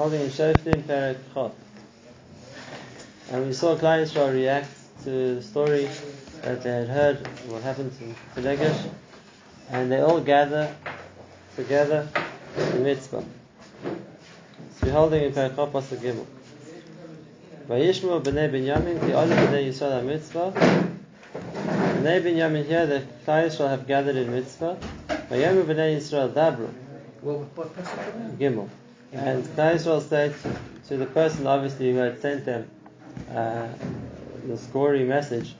holding in Shoftim Perek Chot. And we saw Klal Yisrael react to the story that they had heard, what happened to, to Legesh, and they all gather together in Mitzpah. So we're holding in Perek Chot Pasuk Gimel. Vayishmu b'nei Binyamin ki olu b'nei Yisrael Mitzpah. B'nei Binyamin here, the Klal Yisrael have gathered in Mitzpah. Vayomu b'nei Yisrael dabru. Well, what passage Gimel. And Yisrael said to the person, obviously, who had sent them uh, the scory message,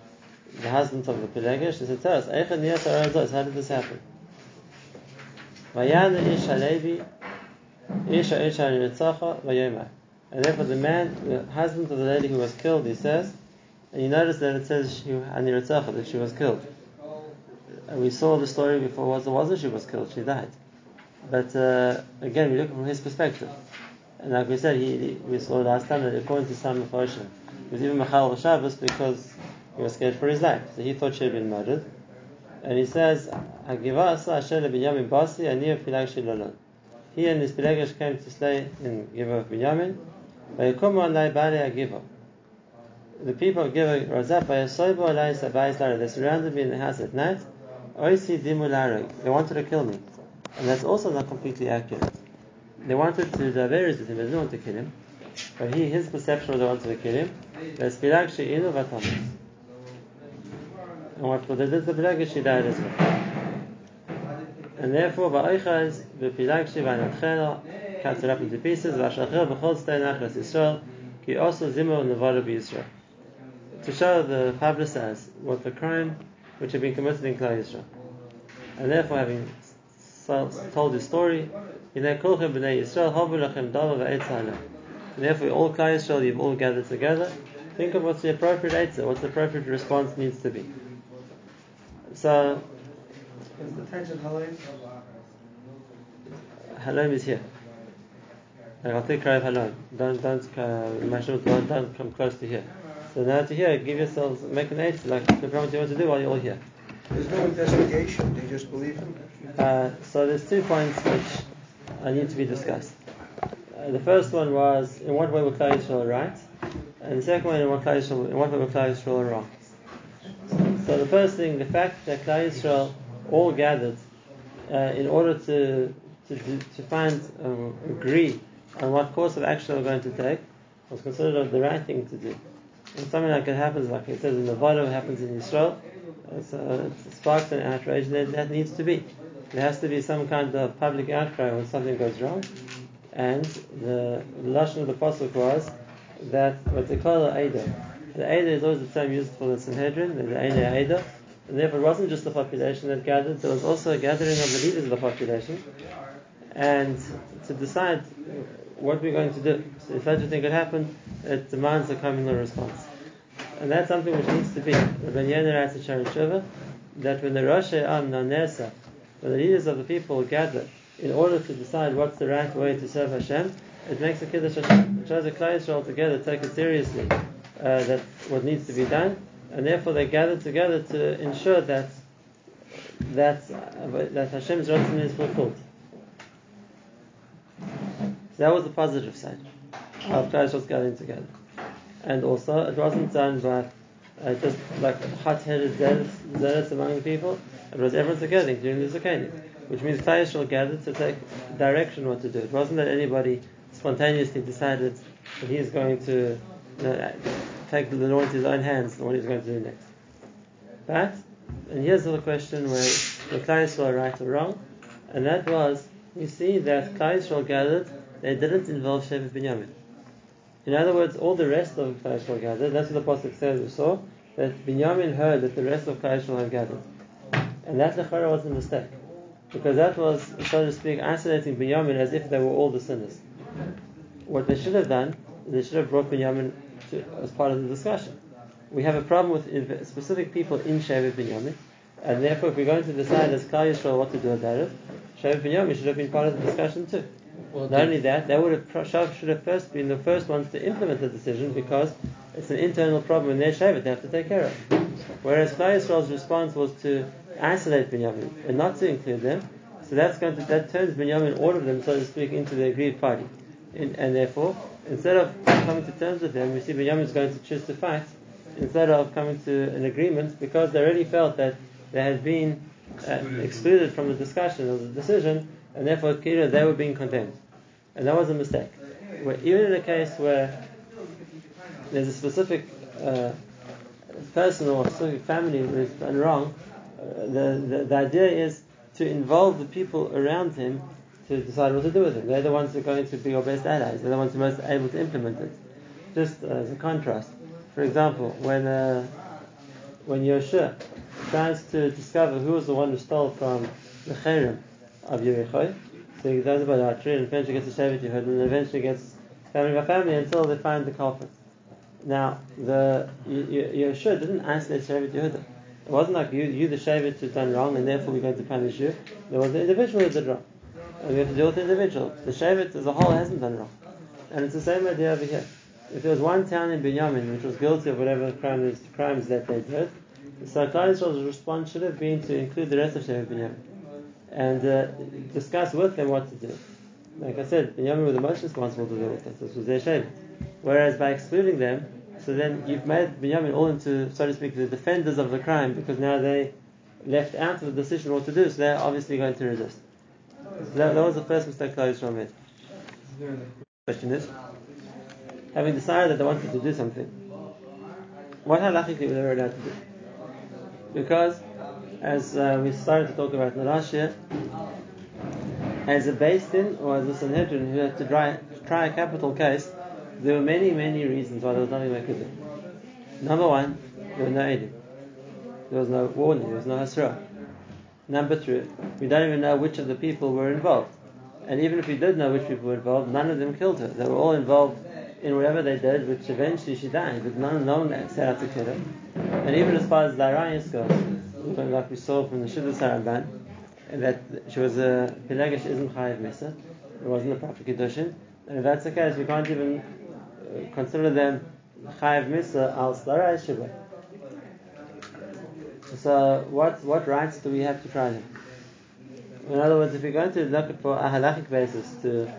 the husband of the Pelegish, he said, Tell us, how did this happen? And therefore the man, the husband of the lady who was killed, he says, and you notice that it says she, that she was killed. We saw the story before, was it wasn't she was killed, she died. But uh, again, we look from his perspective. And like we said, he, we saw last time that according to some Mefarshim, he was even Machal Shabbos because he was scared for his life. So he thought she had been murdered. And he says. He and his Pelegesh came to slay in Giva of Binyamin. The people of Giva rose up. They surrounded me in the house at night. They wanted to kill me. And that's also not completely accurate. They wanted to diverse with him, they didn't want to kill him. But he, his perception was they wanted to kill him. And what they did to Pilag she died as well. And therefore, va'oichaz v'pilag she v'anatchela cuts it up into pieces, v'ashachel b'chol stay nachlas Yisrael, ki also zimo nevada b'Yisrael. To show the publicize what the crime which had been committed in Klal Yisrael. And therefore, having told his story, "Hinei kolchem b'nei Yisrael havu lachem dava v'etz. And Therefore, all Klal Yisrael, you've all gathered together. Think of what's the appropriate answer, what's the appropriate response needs to be. So, Is the halal? Halom is here. I'll take of Halom. Don't, don't, uh, don't, come close to here. So now to here, give yourselves, make an answer, like the what you want to do while you're all here. There's no investigation. They just believe him. Uh, so there's two points which need to be discussed. Uh, the first one was in what way were Klal Yisrael right, and the second one in what, Yisrael, in what way were Klal Yisrael wrong. So the first thing, the fact that Klal Yisrael all gathered uh, in order to to, to find um, agree on what course of action they were going to take was considered the right thing to do. And something like it happens, like it says in Nevada, it happens in Israel, so it sparks an outrage, that, that needs to be. There has to be some kind of public outcry when something goes wrong. And the lashon of the pasuk was that what they call the Eidah. The Eidah is always the term used for the Sanhedrin, the Eidah Eidah. And therefore, it wasn't just the population that gathered, there was also a gathering of the leaders of the population. And to decide what we're going to do. So if such a thing could happen, it demands a communal response. And that's something which needs to be. Rabbi Yener writes in Sharon that when the Rosh Am Nanesa, when the leaders of the people gather in order to decide what's the right way to serve Hashem, it makes a Kiddush Hashem. It shows the Klal Yisrael together take it seriously uh, that what needs to be done, and therefore they gather together to ensure that that uh, that Hashem's Ratzon is fulfilled. That was the positive side of Yisrael's gathering together. And also, it wasn't done by uh, just like hot-headed zealots among the people. It was everyone together, including the Zakani, which means Yisrael gathered to take direction what to do. It wasn't that anybody spontaneously decided that he is going to you know, take the law into his own hands and what he's going to do next. But, and here's the question where the Yisrael right or wrong, and that was, you see that Yisrael gathered, they didn't involve Shevet Binyamin. In other words, all the rest of Klal Yisrael gathered. That's what the Pasuk says we saw. That Binyamin heard that the rest of Klal Yisrael had gathered. And that Lechara was a mistake. Because that was, so to speak, isolating Binyamin as if they were all the sinners. What they should have done, is they should have brought Binyamin to, as part of the discussion. We have a problem with specific people in Shevet Binyamin, and therefore if we're going to decide as Klal Yisrael what to do about it, Shevet Binyamin should have been part of the discussion too. Not only that, they would have Shav should have first been the first ones to implement the decision because it's an internal problem in their Shevet they have to take care of. Whereas Klal Yisrael's response was to isolate Binyamin and not to include them. So that's going to that turns Binyamin, all of them, so to speak, into the agreed party. In, and therefore, instead of coming to terms with them, we see Binyamin is going to choose to fight instead of coming to an agreement because they already felt that they had been uh, excluded from the discussion of the decision, and therefore they were being condemned. And that was a mistake. Where even in a case where there's a specific uh, person or specific family who has done wrong, uh, the, the, the idea is to involve the people around him to decide what to do with him. They're the ones who are going to be your best allies. They're the ones who are most able to implement it. Just as a contrast, for example, when uh, when Yoshua tries to discover who was the one who stole from the Cherem of Yericho, so he does about uh, archery and eventually gets a Shevet Yehud and eventually gets family by family until they find the culprit. Now, the Yoshua didn't that Shevet Yehuda. It wasn't like you, you the Shevet, who've done wrong and therefore we're going to punish you. There was the individual who did wrong. And we have to deal with the individual. The Shevet as a whole hasn't done wrong. And it's the same idea over here. If there was one town in Binyamin which was guilty of whatever crimes, crimes that they did, so Klal Yisrael's response should have been to include the rest of Shevet Binyamin and uh, discuss with them what to do. Like I said, the Binyamin were the most responsible to deal with this. This was their Shevet. Whereas by excluding them, so then you've made Binyamin all into, so to speak, the defenders of the crime because now they left out of the decision what to do, so they're obviously going to resist. So that, that was the first mistake Klal Yisrael made. Question is, having decided that they wanted to do something, what halachically were they allowed to do? Because, as uh, we started to talk about the last year, as a Din or as a Sanhedrin who had to try, try a capital case, there were many, many reasons why there was nothing they could do. Number one, there was no Edim. There was no warning, there was no Hasra. Number two, we don't even know which of the people were involved. And even if we did know which people were involved, none of them killed her. They were all involved in whatever they did, which eventually she died, but none, no one set out to kill her. And even as far as Darius goes, like we saw from the Shidduch Saraban, that she was a Pelegish isn't Chayiv Misa, it wasn't a proper Kiddushin, and if that's the case, we can't even uh, consider them chayiv misa al starai So what what rights do we have to try them? In other words, if we're going to look for a halachic basis to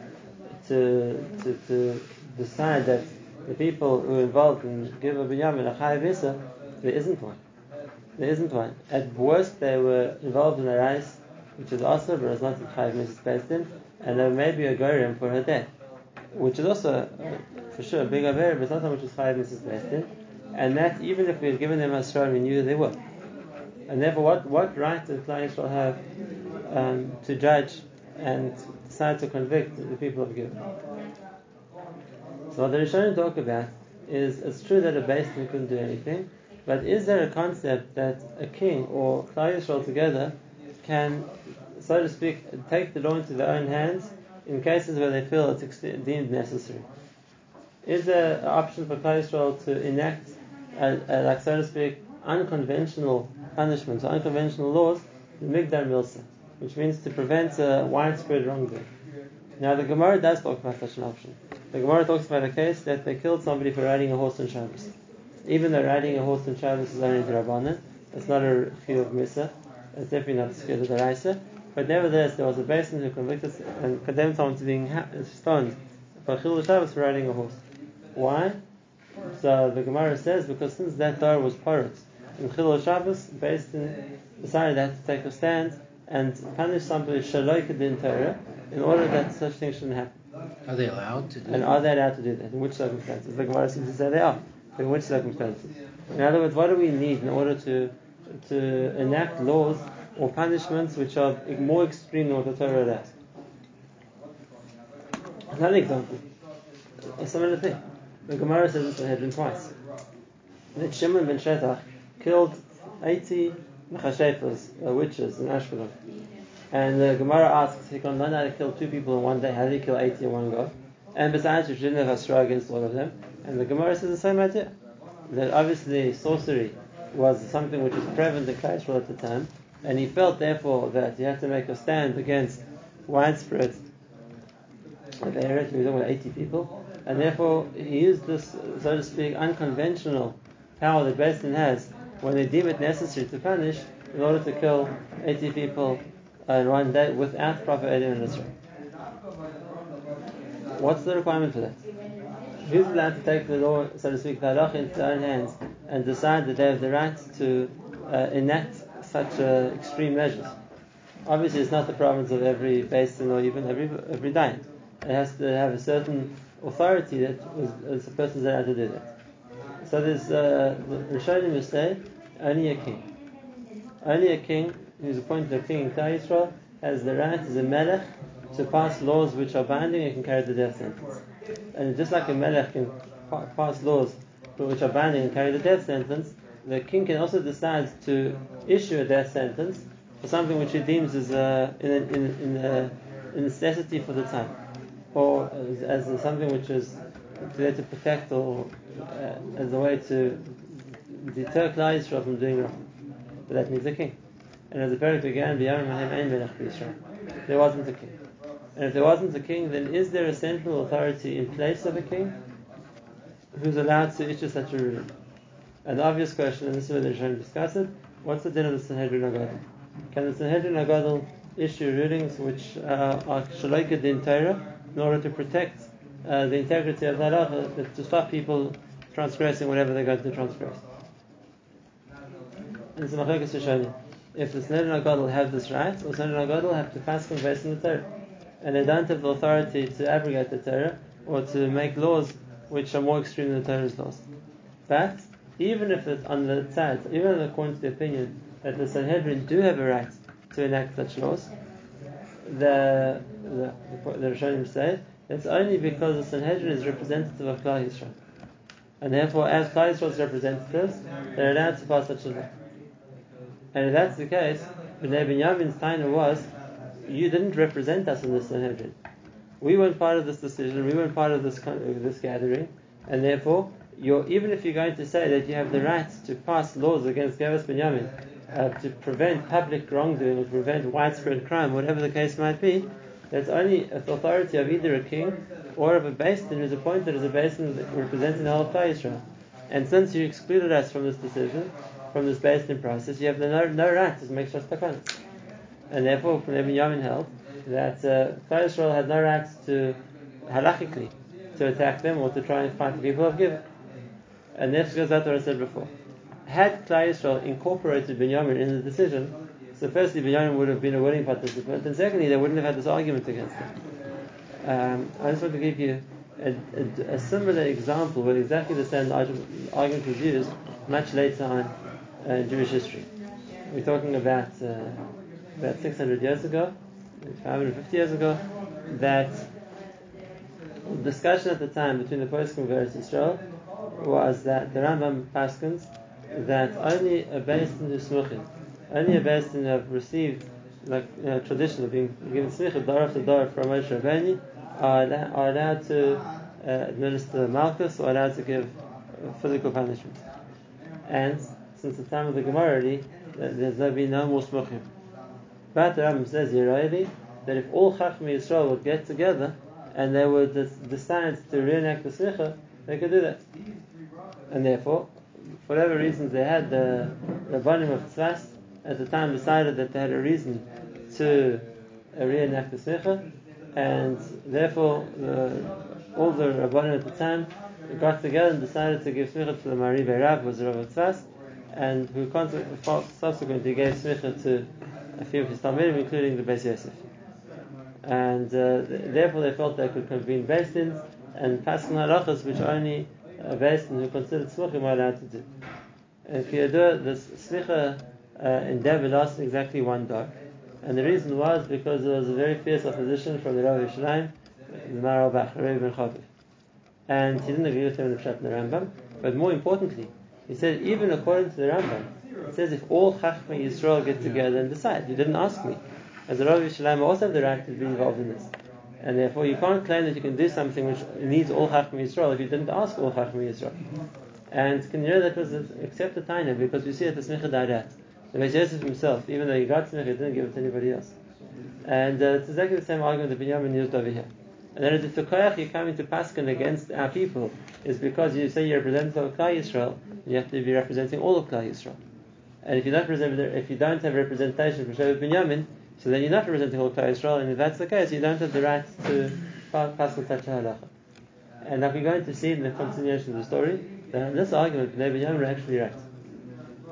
to to, to decide that the people who are involved in give a binyamin a chayiv misa, there isn't one. There isn't one. At worst, they were involved in a race which is also, but it's not a chayiv based in, and there may be a gorim for her death which is also uh, for sure a big aver, but it's not much as five Mrs. Bestin. And that even if we had given them a Asrar, we knew they were. And therefore, what, what right does Klal Yisrael have um, to judge and decide to convict the people of Gil? So what the Rishonim talk about is it's true that a Din couldn't do anything, but is there a concept that a king or Klal Yisrael together can, so to speak, take the law into their own hands in cases where they feel it's deemed necessary. Is there an option for Klal to enact, a, a, like so to speak, unconventional punishments, unconventional laws, the Migdal Milsa, which means to prevent a widespread wrongdoing? Now the Gemara does talk about such an option. The Gemara talks about a case that they killed somebody for riding a horse on Shabbos. Even though riding a horse on Shabbos is only the Rabbanan, it's not a chiyuv of Misa, it's definitely not a skill of the Raisa, but nevertheless, there was a person who convicted and condemned someone to being stoned for Chil Shabbos for riding a horse. Why? So the Gemara says because since that door was parrot in Chil Shabbos, Beis Din decided they had to take a stand and punish somebody shaloik din Torah in order that such things shouldn't happen. Are they allowed to do And that? are they allowed to do that? In which circumstances? The Gemara seems to say they are. In which circumstances? In other words, what do we need in order to to enact laws or punishments which are more extreme than what the Torah allows. Another example, a similar thing. The Gemara says this in Hedron twice. That Shimon ben Shetach killed 80 Mechashefas, uh, witches in Ashkelon. And the Gemara asks, he can learn how to kill two people in one day. How did he kill 80 in one go? And besides, you didn't have a against all of them. And the Gemara says the same idea. That obviously sorcery was something which was prevalent in Klal at the time, and he felt therefore that he had to make a stand against widespread they were talking about 80 people, and therefore he used this, so to speak, unconventional power that Beis Din has when they deem it necessary to punish in order to kill 80 people in one day without proper Edim and Israel. what's the requirement for that? Who's allowed to take the law, so to speak, the halacha into their own hands and decide that they have the right to uh, enact such uh, extreme measures? Obviously, it's not the province of every basin or even every every dayan. It has to have a certain authority that was, a person's allowed to do that. So there's uh, the Rishonim will say only a king, only a king who's appointed a king in Klal Yisrael has the right as a melech to pass laws which are binding and can carry the death sentence. And just like a melech can pass laws which are binding and carry the death sentence, the king can also decide to issue a death sentence for something which he deems as a, in, a, in, in a, a necessity for the time, or as, as something which is there to protect or uh, as a way to deter Klal from doing wrong. But that needs a king. And as the Parak began, there wasn't a king. And if there wasn't a king, then is there a central authority in place of a king who's allowed to issue such a ruling? And the obvious question, and this is where the discuss it, what's the din of the Sanhedrin Agadol? Can the Sanhedrin Agadol issue rulings which uh, are shalaika din Torah in order to protect uh, the integrity of the halacha, to stop people transgressing whatever they're going to transgress? And it's a If the Sanhedrin Agadol have this right, or Sanhedrin Agadol have to pass based on the Torah and they don't have the authority to abrogate the Torah or to make laws which are more extreme than the Torah's laws. But even if it's on the side, even according to the opinion that the Sanhedrin do have a right to enact such laws, the the, the Rishonim say it's only because the Sanhedrin is representative of Klal Yisrael, and therefore, as Klal Yisrael's representatives, they're allowed to pass such a law. And if that's the case, Bnei Binyamin's taina was you didn't represent us in the Sanhedrin. We weren't part of this decision. We weren't part of this this gathering, and therefore, even if you're going to say that you have the right to pass laws against Gavas Binyamin uh, to prevent public wrongdoing or to prevent widespread crime, whatever the case might be, that's only the authority of either a king or of a basin who's appointed as a basin representing the whole of Israel. And since you excluded us from this decision, from this basin process, you have no, no right to make such takanas and therefore Binyamin held that uh, had no right to halachically to attack them or to try and fight the people of Gibeon. And this goes to what I said before. Had Klal Israel incorporated Binyamin in the decision, so firstly Binyamin would have been a willing participant, and secondly they wouldn't have had this argument against him. Um, I just want to give you a, a, a, similar example where exactly the same argument was used much later on in Jewish history. We're talking about uh, about 600 years ago, 550 years ago, that the discussion at the time between the Poskim and Eretz was that the Rambam paskins that only a Beistin who smuchin, only a who have received like you know, tradition of being given smicha dar after dar from Moshe Rabbeinu are, are allowed to uh, administer malchus or allowed to give physical punishment. And since the time of the Gemara, there's no been no more smuchim. But the Rambam says here already that if all Chachmei Yisrael would get together and they would decide to reenact the Smicha, they could do that. And therefore, for whatever reasons they had, the Rabbanim of Tzvas at the time decided that they had a reason to reenact the Smicha, and therefore all the Rabbanim at the time got together and decided to give Smicha to the Mari Rav, was the Rav of Tzvas, and who subsequently gave Smicha to a few of his Talmudim, including the Beis Yosef. And uh, therefore they felt they could convene Beis and pass on halachas which only a Beis who considered Smuchim were allowed to do. And Kiyadua, this Smicha uh, endeavor lasted exactly one day. And the reason was because there was a very fierce opposition from the Rav Yishlaim, the Maral Rabbi Ben Chaviv. And he didn't agree with him in the Pshat and the Rambam. But more importantly, he said, even according to the Rambam, it says if all Chachmei Yisrael get together and decide, you didn't ask me. As a Rav Yisrael, also have the right to be involved in this. And therefore, you can't claim that you can do something which needs all Chachmei Yisrael if you didn't ask all Chachmei Yisrael. And can you know that was accepted taina because we see that the Smicha. The Beis himself, even though he got Smicha, he didn't give it to anybody else. And uh, it's exactly the same argument that Binyamin used over here. And then if the koyach you're coming to Paskin against our people is because you say you're representative of Klal Yisrael, you have to be representing all of Klal Yisrael. And if you don't if you don't have representation for Shevet Binyamin, so then you're not representing all Klal Israel. And if that's the case, you don't have the right to Paskin such a halacha. And like we're going to see in the continuation of the story, that in this argument, Bnei Binyamin are actually right.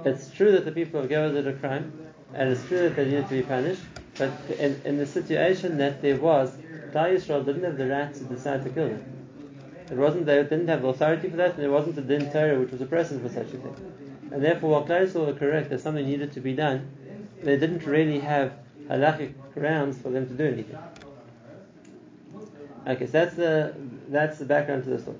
It's true that the people of Geba did a crime, and it's true that they needed to be punished, but in, in the situation that there was, Klal Yisrael didn't have the right to decide to kill them. It wasn't they didn't have the authority for that, and it wasn't the din Torah which was a precedent for such a thing. And therefore, Yisrael were correct that something needed to be done, they didn't really have halachic grounds for them to do anything. Okay, so that's the that's the background to the story.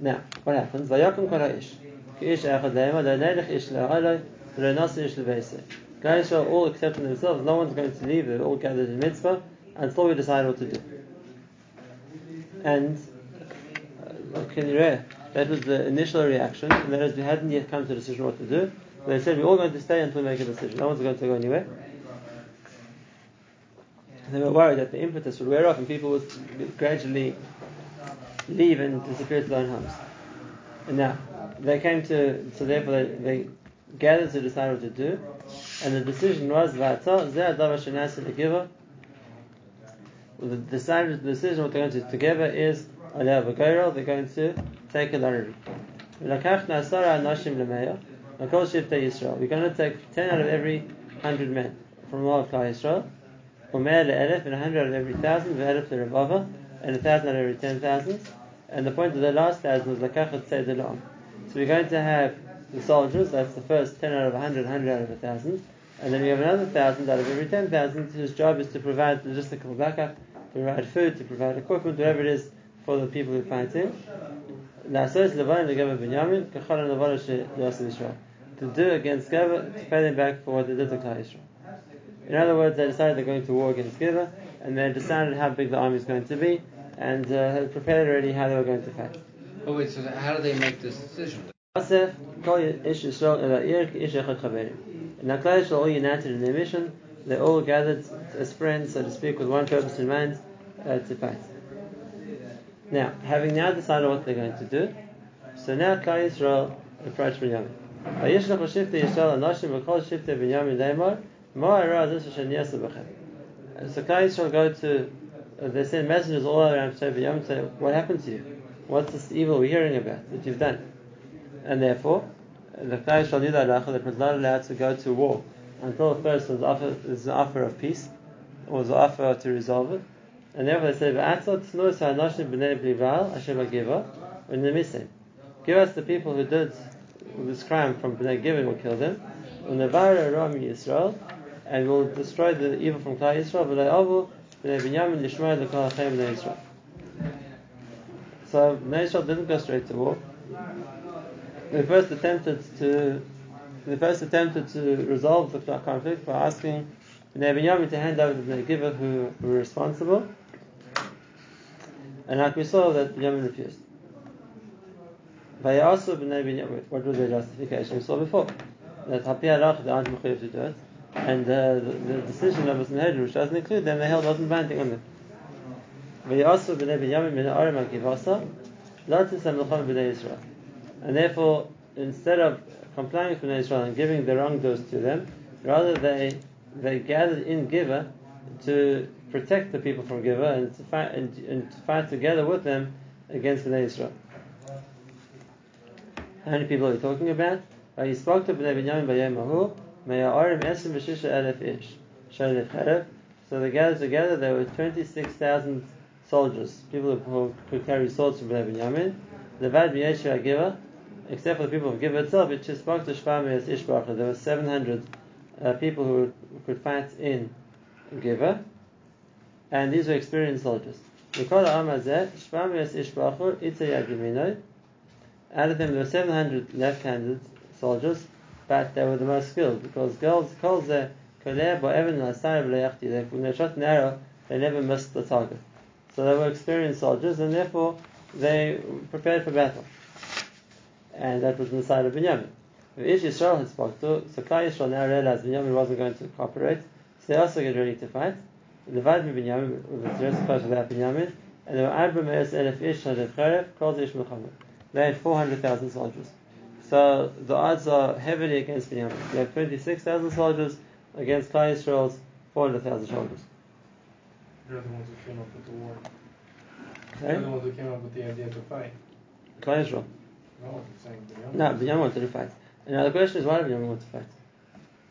Now, what happens? Vayakum kol ha'ish. Ki'ish echad le'ema, lo nelech ish le'aloi, lo nasi ish le'veiseh. Klal Yisrael all accepting themselves, no one's going to leave, they're all gathered in Mitzpah, until we decide what to do. And, uh, can you read? That was the initial reaction, and that is we hadn't yet come to a decision what to do. They said we're all going to stay until we make a decision. No one's going to go anywhere. And they were worried that the impetus would wear off and people would gradually leave and disappear to their own homes. And now, they came to, so therefore they, they gathered to decide what to do, and the decision was. The decided decision what they're going to together is, they're going to take a lottery. We're going to take 10 out of every 100 men from all of Klal Yisrael. Umer le'elef, and 100 out of every 1,000, ve'elef le'rebava, and 1,000 out of every 10,000. And the point of the last 1,000 was Lakachat Seder La'am. So we're going to have the soldiers, that's the first 10 out of 100, 100 out of 1,000. And then we have another 1,000 out of every 10,000 whose job is to provide logistical backup, to provide food, to provide equipment, whatever it is for the people who fight in. To do against Geba, to pay them back for what they did to Klal Yisrael. In other words, they decided they're going to war against Geba, and they decided how big the army is going to be, and uh, had prepared already how they were going to fight. Oh wait, so how do they make this decision? Yosef, ish Yisrael el ha'ir ki ish echad chaverim. Now Klal Yisrael all united in their mission, they all gathered as friends, so to speak, with one purpose in mind, uh, to fight. Now, having now decided what they're going to do, so now Klal Yisrael approach Binyamin. Vayishlach l'shivtei Yisrael anashim v'kol shivtei Binyamin asher niyasa b'chem. And So Klal Yisrael go to, uh, they send messengers all around to Binyamin say, what happened to you? What's this evil we're hearing about that you've done? And therefore, the Klal Yisrael knew that that was not allowed to go to war until first was offer, was an offer of peace, or an offer to resolve it. And therefore they say, "V'atzot tznuos ha'anoshim b'nei Blival asher b'giva v'nemisem." Give us the people who did this crime from Bnei Givin, will kill them. U'nevara ram Yisrael, and will destroy the evil from Klal Yisrael. So Bnei Yisrael didn't go straight to war. They first attempted to they first attempted to resolve the conflict by asking Bnei Binyamin to hand over the Bnei Giva who were responsible. And like we saw that Binyamin refused. Vayasu Bnei Binyamin, what was their justification? We saw before. That Hapi Halach, they aren't mechuyev to do it. And uh, the, the decision of a Sanhedrin, which doesn't include them, they held wasn't binding on them. Vayasu Bnei Binyamin min ha'arim ha'kivasa, la tisam l'chom Bnei Yisrael. And therefore, instead of complying with Bnei Israel and giving the wrongdoers to them, rather they they gathered in Giva to protect the people from Giva and to fight and, and to fight together with them against Bnei Israel. How many people are we talking about? To Bnei Binyamin b'yom hahu, me'arim esim v'shisha elef ish, shalif cherev. So they gathered together. There were twenty-six thousand soldiers, people who could carry swords from Bnei Binyamin. Levad b'yeshua Giva, except for the people of Giva itself, it to Shvam as Ishbacha. There were 700 uh, people who could fight in Giva, and these were experienced soldiers. Out of them, there were 700 left-handed soldiers, but they were the most skilled because girls, when they shot an arrow, they never missed the target. So they were experienced soldiers, and therefore they prepared for battle and that was on the side of Binyamin. If Yisrael had spoke to, so Klal Yisrael now realized Binyamin wasn't going to cooperate, so they also get ready to fight. Levad mi Binyamin, with the rest of without Binyamin, and there were Arba Me'ez Elef Ish Hadef Cheref, called Ish milchama. They had 400,000 soldiers. So the odds are heavily against Binyamin. They have 26,000 soldiers against Klal Yisrael's 400,000 soldiers. They're the ones who came up with the war. They're Right? the ones who came up with the idea to fight. Klal Yisrael. No one's saying Binyamin. No, Binyamin wanted to fight. And now the question is, why did Binyamin want to fight?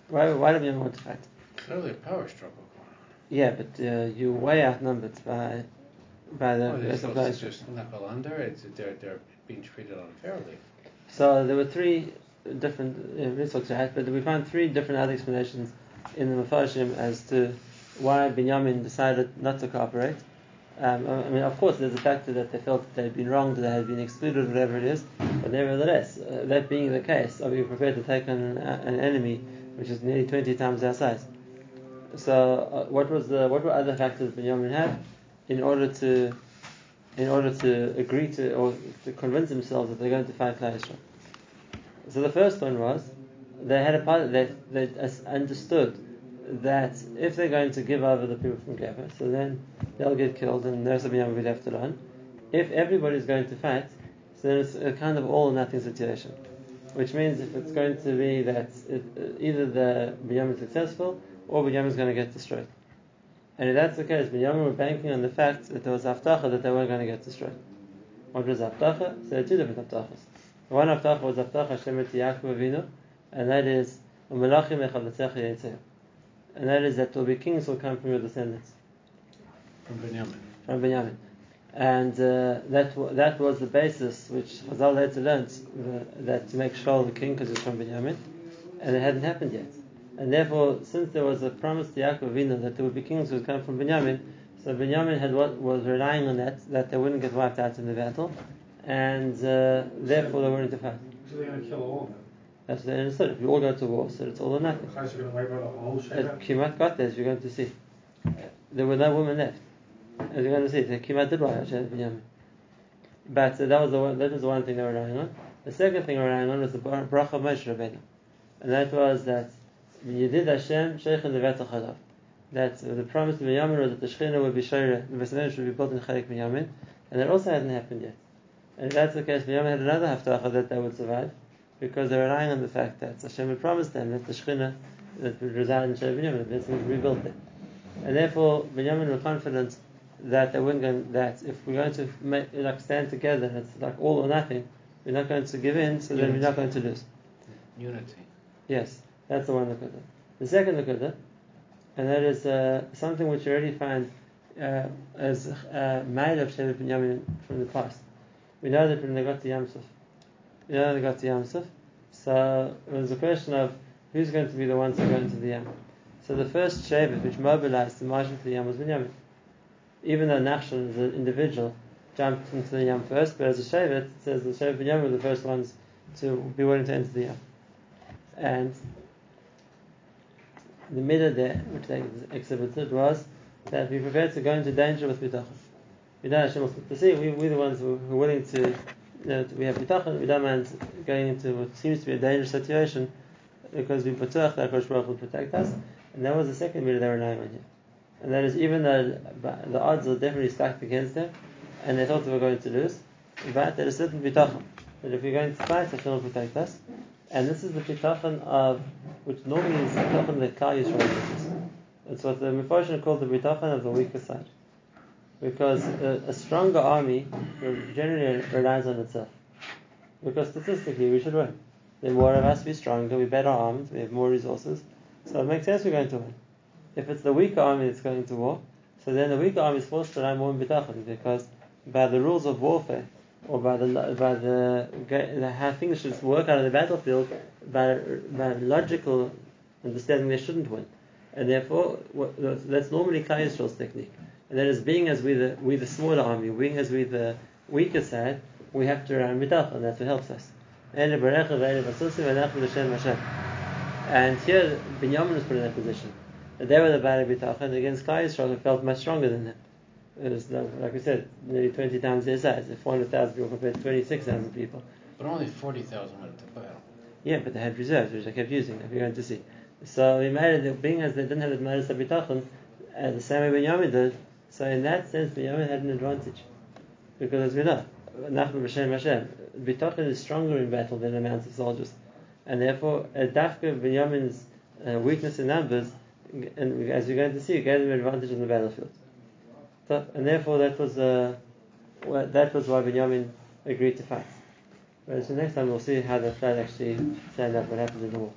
Why, why did Binyamin want to fight? Clearly a power struggle going Yeah, but uh, you're way outnumbered by by the rest of Klal just knuckle under. It's, they're, they're being treated unfairly. So there were three different uh, mitzvot but we found three different other explanations in the Mefarshim as to why Binyamin decided not to cooperate. Um, I mean, of course, there's a factor that they felt that they had been wronged, that they had been excluded, whatever it is. But nevertheless, uh, that being the case, are we prepared to take on an, an enemy which is nearly 20 times our size? So, uh, what was the what were other factors Binyamin had in order to in order to agree to or to convince themselves that they're going to fight Klal? So the first one was they had a part they they understood that if they're going to give over the people from Geba, so then they'll get killed and the rest of Binyamin will be left alone. If everybody's going to fight, so then it's a kind of all or nothing situation. Which means if it's going to be that it, uh, either the Binyamin is successful or Binyamin is going to get destroyed. And if that's the case, Binyamin were banking on the fact that there was Haftacha that they weren't going to get destroyed. What was Haftacha? So there are two different Haftachas. One Haftacha was Haftacha Hashem et Yaakov Avinu, and that is Umelachim Echavletzecha Yitzeh. And that is that there will be kings who will come from your descendants, From Benjamin. from Binyamin. And uh, that that was the basis which Chazal later learned uh, that to make Shaul the king because he's from Binyamin, and it hadn't happened yet. And therefore, since there was a promise to Yaakov Avinu that there would be kings who would come from Binyamin, so Binyamin had what was relying on that that they wouldn't get wiped out in the battle, and uh, therefore they weren't to fight. So they're going to kill all of them. That's what they understood. If you all go to war, so it's all or nothing. Chayes are going to wipe out the whole Kimat got there, as you're going to see. There were no women left. As you're going to see, the Kimat did wipe out Binyamin. But uh, that was the one, that was the one thing they were relying on. The second thing they were relying on was the bracha of Moshe Rabbeinu, and that was that Yedid Hashem Sheikh Vetzach Halav. That the promise to Binyamin was that the Shechina would be Shire, the Beis should be built in Chayik Binyamin, and that also hadn't happened yet. And if that's the case, Binyamin had another haftacha that they would survive, because they're relying on the fact that Hashem had promised them that the Shechina that would reside in Shire Binyamin, that would rebuilt there. And therefore, Binyamin were confident that they weren't going, that if we're going to make, like stand together, and it's like all or nothing, we're not going to give in, so then we're not going to lose. Unity. Yes, that's the one Nakuda. The second Nakuda, and that is uh, something which you already find uh, as uh, made of Shevet Binyamin from the past. We know that when they got to Yamsuf, we know they got to Yamsuf, so it was a question of who's going to be the ones who go into the Yam. So the first Shevet which mobilized the march into the Yam was Binyamin. Even though Nachshon as an individual jumped into the Yam first, but as a Shevet, it says the Shevet Binyamin were the first ones to be willing to enter the Yam. And the middle there, which they exhibited, was that we prepared to go into danger with bitachon. We don't Hashem will split the sea. We, we're the ones who, are willing to, you know, we have bitachon. We don't mind going into what seems to be a dangerous situation because we b'tuach that Baruch will protect us. And that was the second middle they were relying on here. And that is even though the odds are definitely stacked against them, and they thought they were going to lose, but there is certain bitachon that if we're going to fight, Hashem will protect us. And this is the bitachon of, which normally is bitachon Yisrael uses. It's what the Mepharshim called the bitachon of the weaker side. Because a, a stronger army generally relies on itself. Because statistically we should win. The more of us, we're stronger, we're better armed, we have more resources. So it makes sense we're going to win. If it's the weaker army that's going to war, so then the weaker army is forced to rely more on bitachon because by the rules of warfare, or by the by the, how things should work out on the battlefield, by by logical understanding, they shouldn't win, and therefore that's normally Klal Yisrael's technique. And that is being as we the we the smaller army, being as we the weaker side, we have to rely on bitachon. That's what helps us. And here Binyamin was put in that position. They were the Bari Bitachon against Klal Yisrael who felt much stronger than them. It was, like we said, nearly 20 times their size. 400,000 people compared to 26,000 people. But only 40,000 went to battle. Yeah, but they had reserves, which they kept using, if you're going to see. So we made it, being as they didn't have the Maris Bitachon, uh, the same way Binyamin did, so in that sense, Binyamin had an advantage. Because as we know, Nachman B'Shem Hashem, Bitachon is stronger in battle than amounts of soldiers. And therefore, uh, Dafka Binyamin's uh, weakness in numbers, and as you're going to see, gave them an advantage on the battlefield. And therefore, that was uh, that was why Binyamin agreed to fight. Whereas the next time we'll see how the flood actually turned out, what happened in the war.